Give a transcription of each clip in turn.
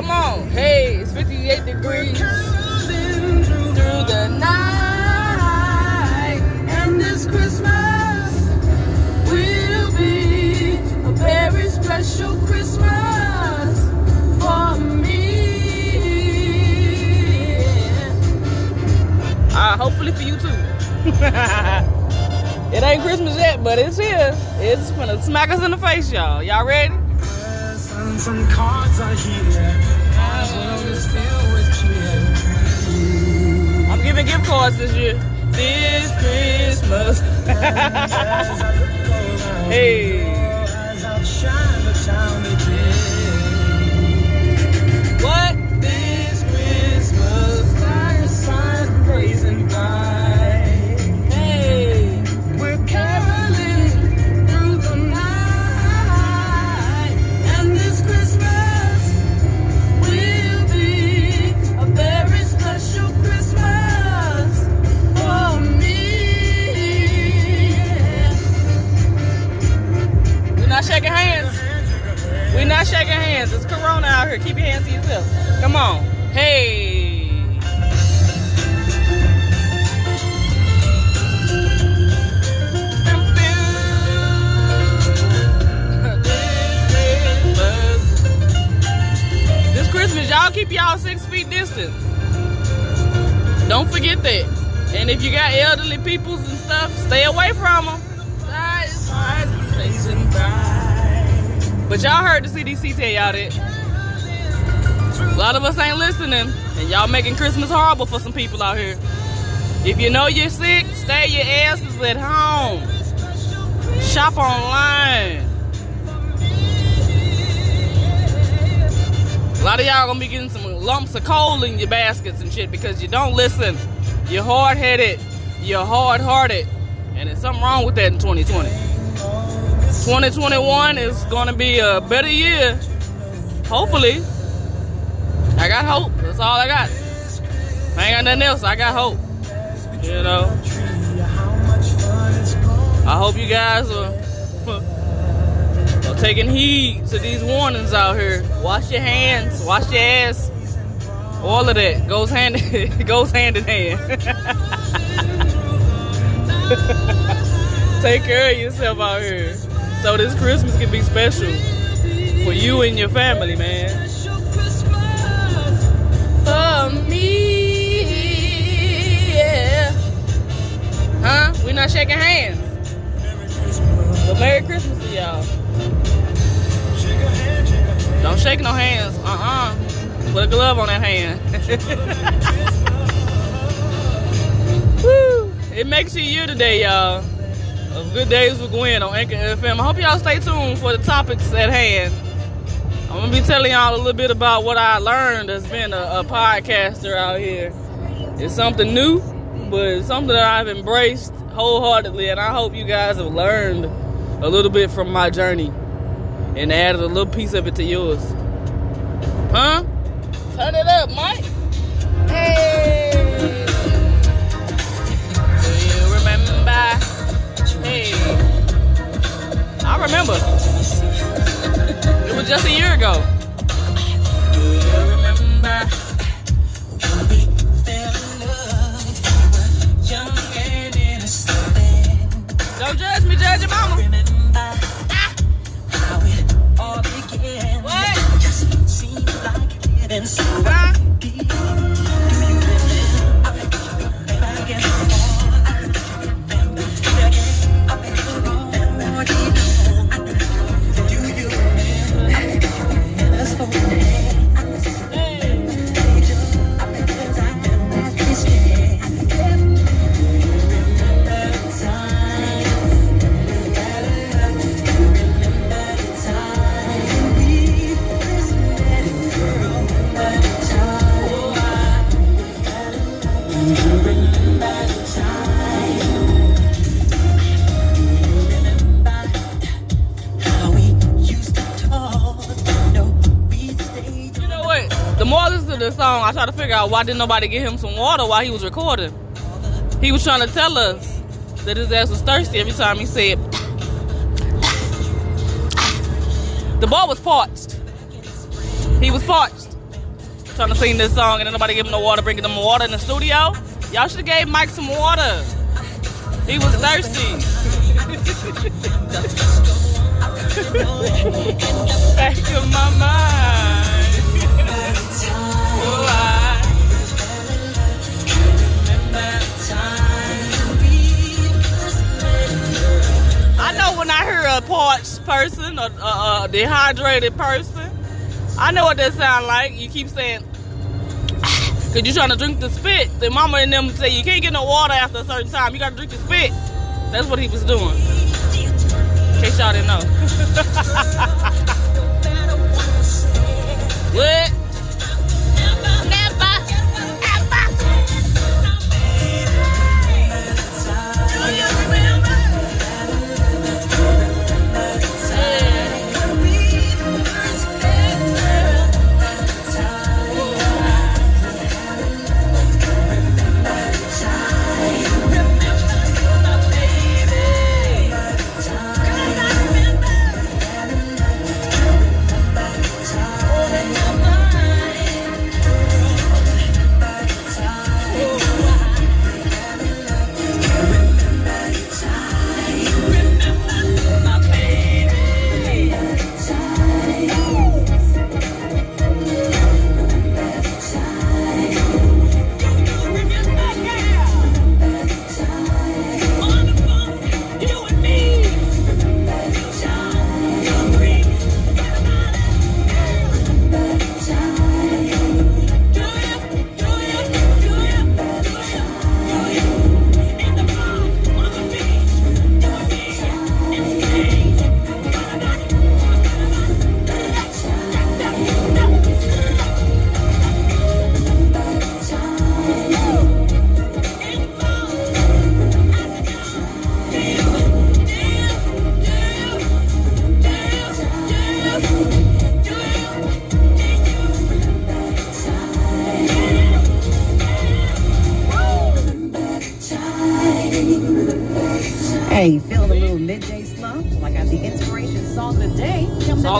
Come on. Hey, it's 58 degrees through the night. And this Christmas will be a very special Christmas for me. Uh, hopefully for you too. it ain't Christmas yet, but it's here. It's gonna smack us in the face, y'all. Y'all ready? And I'm giving gift cards this year. This Christmas. hey. Don't forget that. And if you got elderly peoples and stuff, stay away from them. But y'all heard the CDC tell y'all that. A lot of us ain't listening, and y'all making Christmas horrible for some people out here. If you know you're sick, stay your asses at home. Shop online. A lot of y'all gonna be getting some lumps of coal in your baskets and shit because you don't listen. You're hard headed. You're hard hearted. And there's something wrong with that in 2020. 2021 is gonna be a better year. Hopefully. I got hope. That's all I got. I ain't got nothing else. I got hope. You know. I hope you guys are, are taking heed to these warnings out here. Wash your hands, wash your ass. All of that goes hand goes hand in hand. Take care of yourself out here. So this Christmas can be special for you and your family, man. For me, yeah. Huh? We not shaking hands. But Merry Christmas to y'all. Don't shake no hands. Uh-uh. Put a glove on that hand. Woo. It makes a year today, y'all. Of good days with Gwen on Anchor FM. I hope y'all stay tuned for the topics at hand. I'm gonna be telling y'all a little bit about what I learned as being a, a podcaster out here. It's something new, but it's something that I've embraced wholeheartedly, and I hope you guys have learned a little bit from my journey and added a little piece of it to yours. Huh? Turn it up, Mike. Hey. Do you remember? Hey. I remember. It was just a year ago. why didn't nobody get him some water while he was recording? He was trying to tell us that his ass was thirsty every time he said. The boy was parched. He was parched. Trying to sing this song and nobody gave him no water, bringing them water in the studio. Y'all should have gave Mike some water. He was thirsty. Back in my mind. I hear a parched person, a, a, a dehydrated person. I know what that sound like. You keep saying, because you're trying to drink the spit. Then mama and them say you can't get no water after a certain time. You got to drink the spit. That's what he was doing. In case y'all didn't know. what?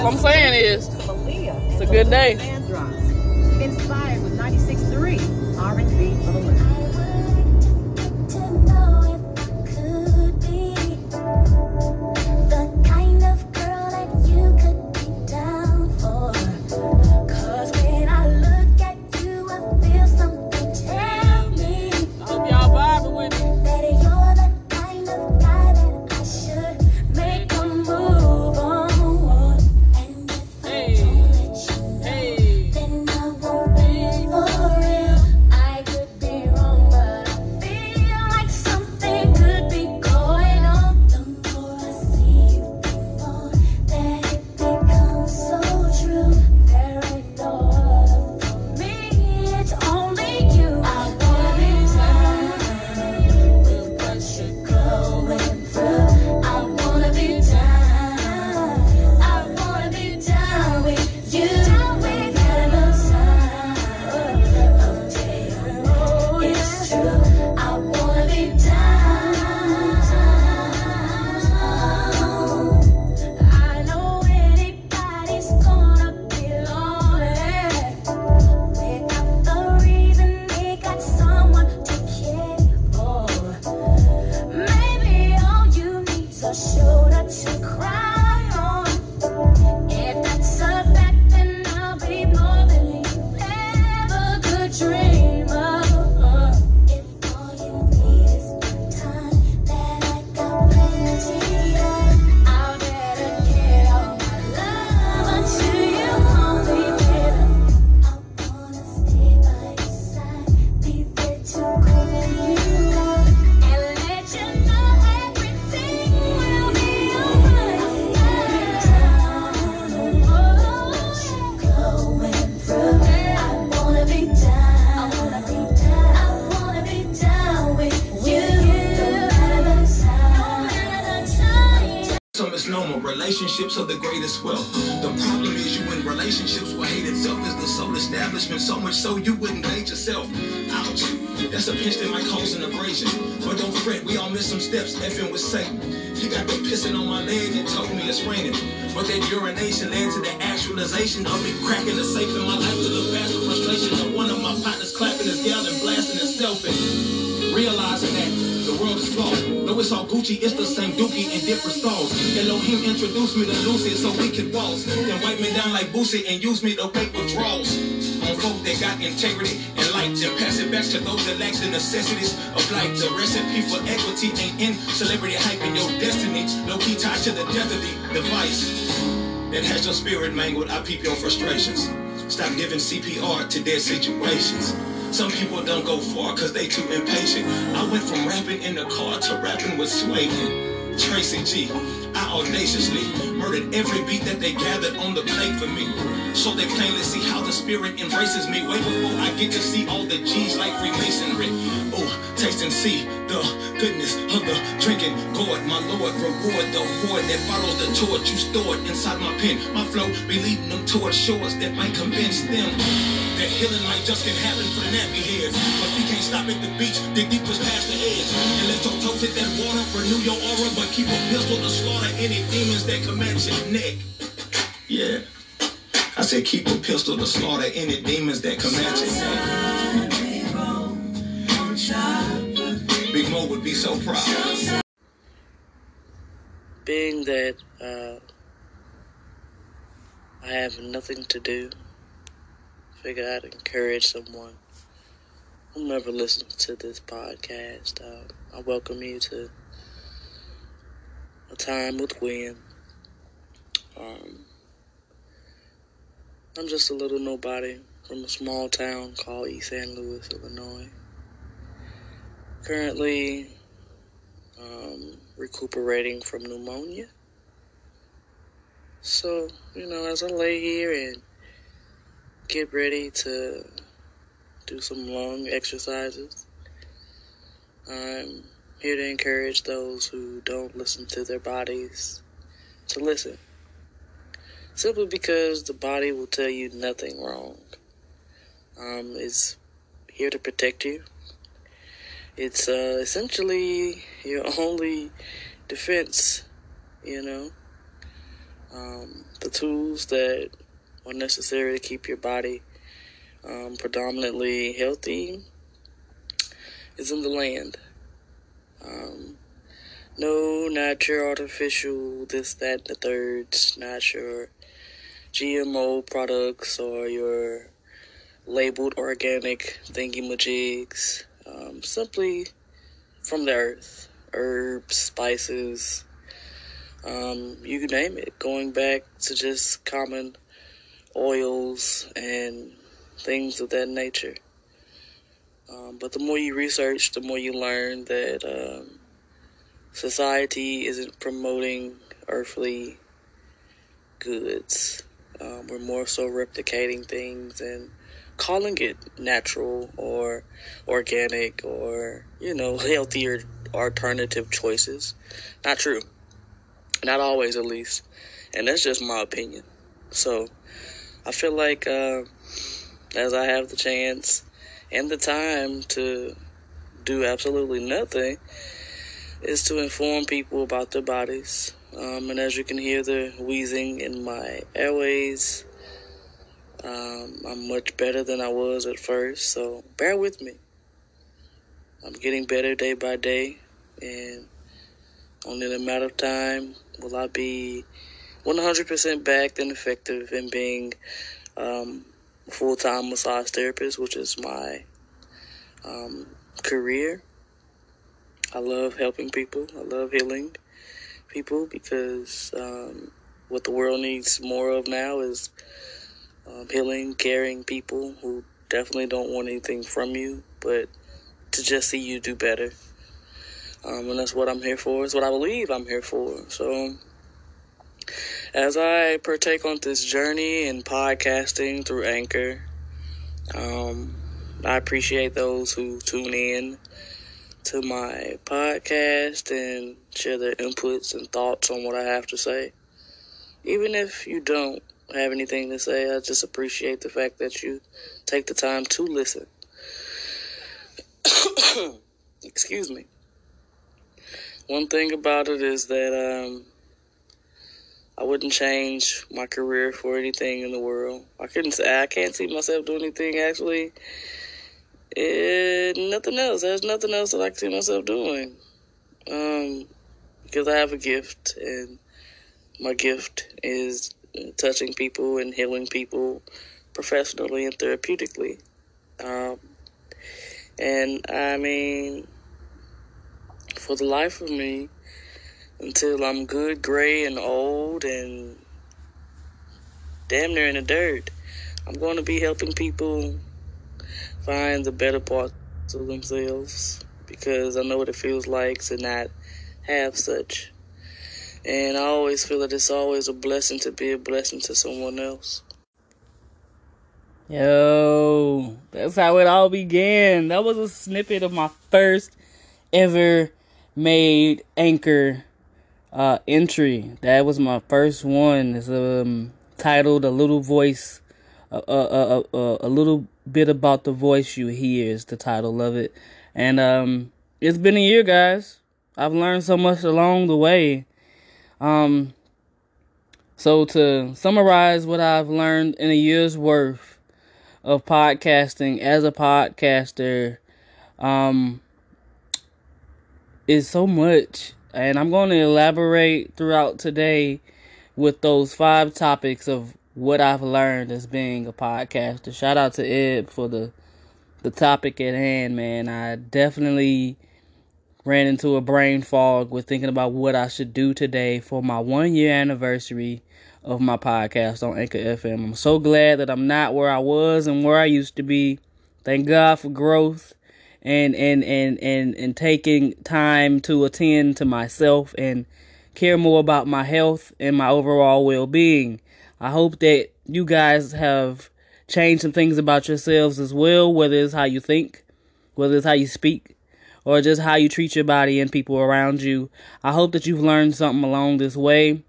All I'm saying is, it's a good day. Relationships are the greatest wealth. The problem is you in relationships where hate itself is the sole establishment. So much so you wouldn't hate yourself. Ouch. That's a pinch that might cause an abrasion. But don't fret, we all miss some steps. Effing with Satan. He got the pissing on my leg and told me it's raining. But that urination led to the actualization of me cracking the safe in my life to the vast frustration of one of my partners clapping his gal and blasting and selfing. Realizing that world is flawed. No, it's all Gucci, it's the same dookie in different stalls. Elohim introduced me to Lucy so we could waltz. Then wipe me down like Boosie and use me to wake withdrawals. On folk that got integrity and light, then pass it back to those that lack the necessities of life. The recipe for equity ain't in celebrity hype and your destiny. No key tied to the death of the device that has your spirit mangled. I peep your frustrations. Stop giving CPR to dead situations. Some people don't go far cause they too impatient. I went from rapping in the car to rapping with Sway Tracy G. I audaciously murdered every beat that they gathered on the plate for me. So they plainly see how the spirit embraces me way before I get to see all the G's like Freemasonry. Oh, taste and see the goodness of the drinking gourd. My Lord, reward the horde that follows the torch you stored inside my pen. My flow be leading them towards shores that might convince them that healing might just can happen for nappy heads. But we can't stop at the beach, dig deep was past the edge. And let your toes hit that water, renew your aura, but keep a pistol to slaughter any demons that come at your neck. Yeah. I said keep a pistol to slaughter any demons that come at your neck. Big Mo would be so proud. being that uh, I have nothing to do, figure I'd encourage someone who never listens to this podcast. Uh, I welcome you to a time with William. Um, I'm just a little nobody from a small town called East St. Louis, Illinois. Currently, um, recuperating from pneumonia. So, you know, as I lay here and get ready to do some lung exercises, I'm here to encourage those who don't listen to their bodies to listen. Simply because the body will tell you nothing wrong. Um, it's here to protect you. It's uh, essentially your only defense, you know. Um, the tools that necessary to keep your body um, predominantly healthy is in the land. Um, no, not your artificial this, that, the thirds, not your GMO products or your labeled organic thingy majigs. Um, simply from the earth, herbs, spices, um, you can name it, going back to just common oils and things of that nature. Um, but the more you research, the more you learn that um, society isn't promoting earthly goods. Um, we're more so replicating things and calling it natural or organic or, you know, healthier alternative choices. Not true. Not always, at least. And that's just my opinion. So I feel like uh, as I have the chance and the time to do absolutely nothing, is to inform people about their bodies. Um, and as you can hear the wheezing in my airways, um, I'm much better than I was at first, so bear with me. I'm getting better day by day, and only in a matter of time will I be 100% backed and effective in being um, a full time massage therapist, which is my um, career. I love helping people, I love healing people because um, what the world needs more of now is um, healing, caring people who definitely don't want anything from you, but to just see you do better. Um, and that's what I'm here for. It's what I believe I'm here for. So, as I partake on this journey in podcasting through Anchor, um, I appreciate those who tune in to my podcast and share their inputs and thoughts on what I have to say. Even if you don't have anything to say, I just appreciate the fact that you take the time to listen. Excuse me. one thing about it is that um, I wouldn't change my career for anything in the world. I couldn't I can't see myself doing anything actually. Eh, nothing else. There's nothing else that I can see myself doing. Um, because I have a gift, and my gift is touching people and healing people professionally and therapeutically. Um, and I mean, for the life of me, until I'm good, gray, and old, and damn near in the dirt, I'm going to be helping people find the better parts of themselves because I know what it feels like to not have such. And I always feel that it's always a blessing to be a blessing to someone else. Yo, that's how it all began. That was a snippet of my first ever made anchor uh, entry. That was my first one. It's um, titled "A Little Voice," uh, uh, uh, a little bit about the voice you hear is the title of it. And um, it's been a year, guys. I've learned so much along the way. Um, so to summarize what I've learned in a year's worth of podcasting as a podcaster, um, is so much, and I'm going to elaborate throughout today with those five topics of what I've learned as being a podcaster. Shout out to Ed for the the topic at hand, man. I definitely ran into a brain fog with thinking about what I should do today for my one year anniversary of my podcast on Anchor FM. I'm so glad that I'm not where I was and where I used to be. Thank God for growth and and and and and taking time to attend to myself and care more about my health and my overall well-being. I hope that you guys have changed some things about yourselves as well, whether it's how you think, whether it's how you speak, or just how you treat your body and people around you. I hope that you've learned something along this way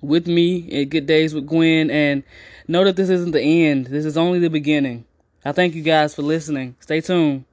with me at Good Days with Gwen and know that this isn't the end. This is only the beginning. I thank you guys for listening. Stay tuned.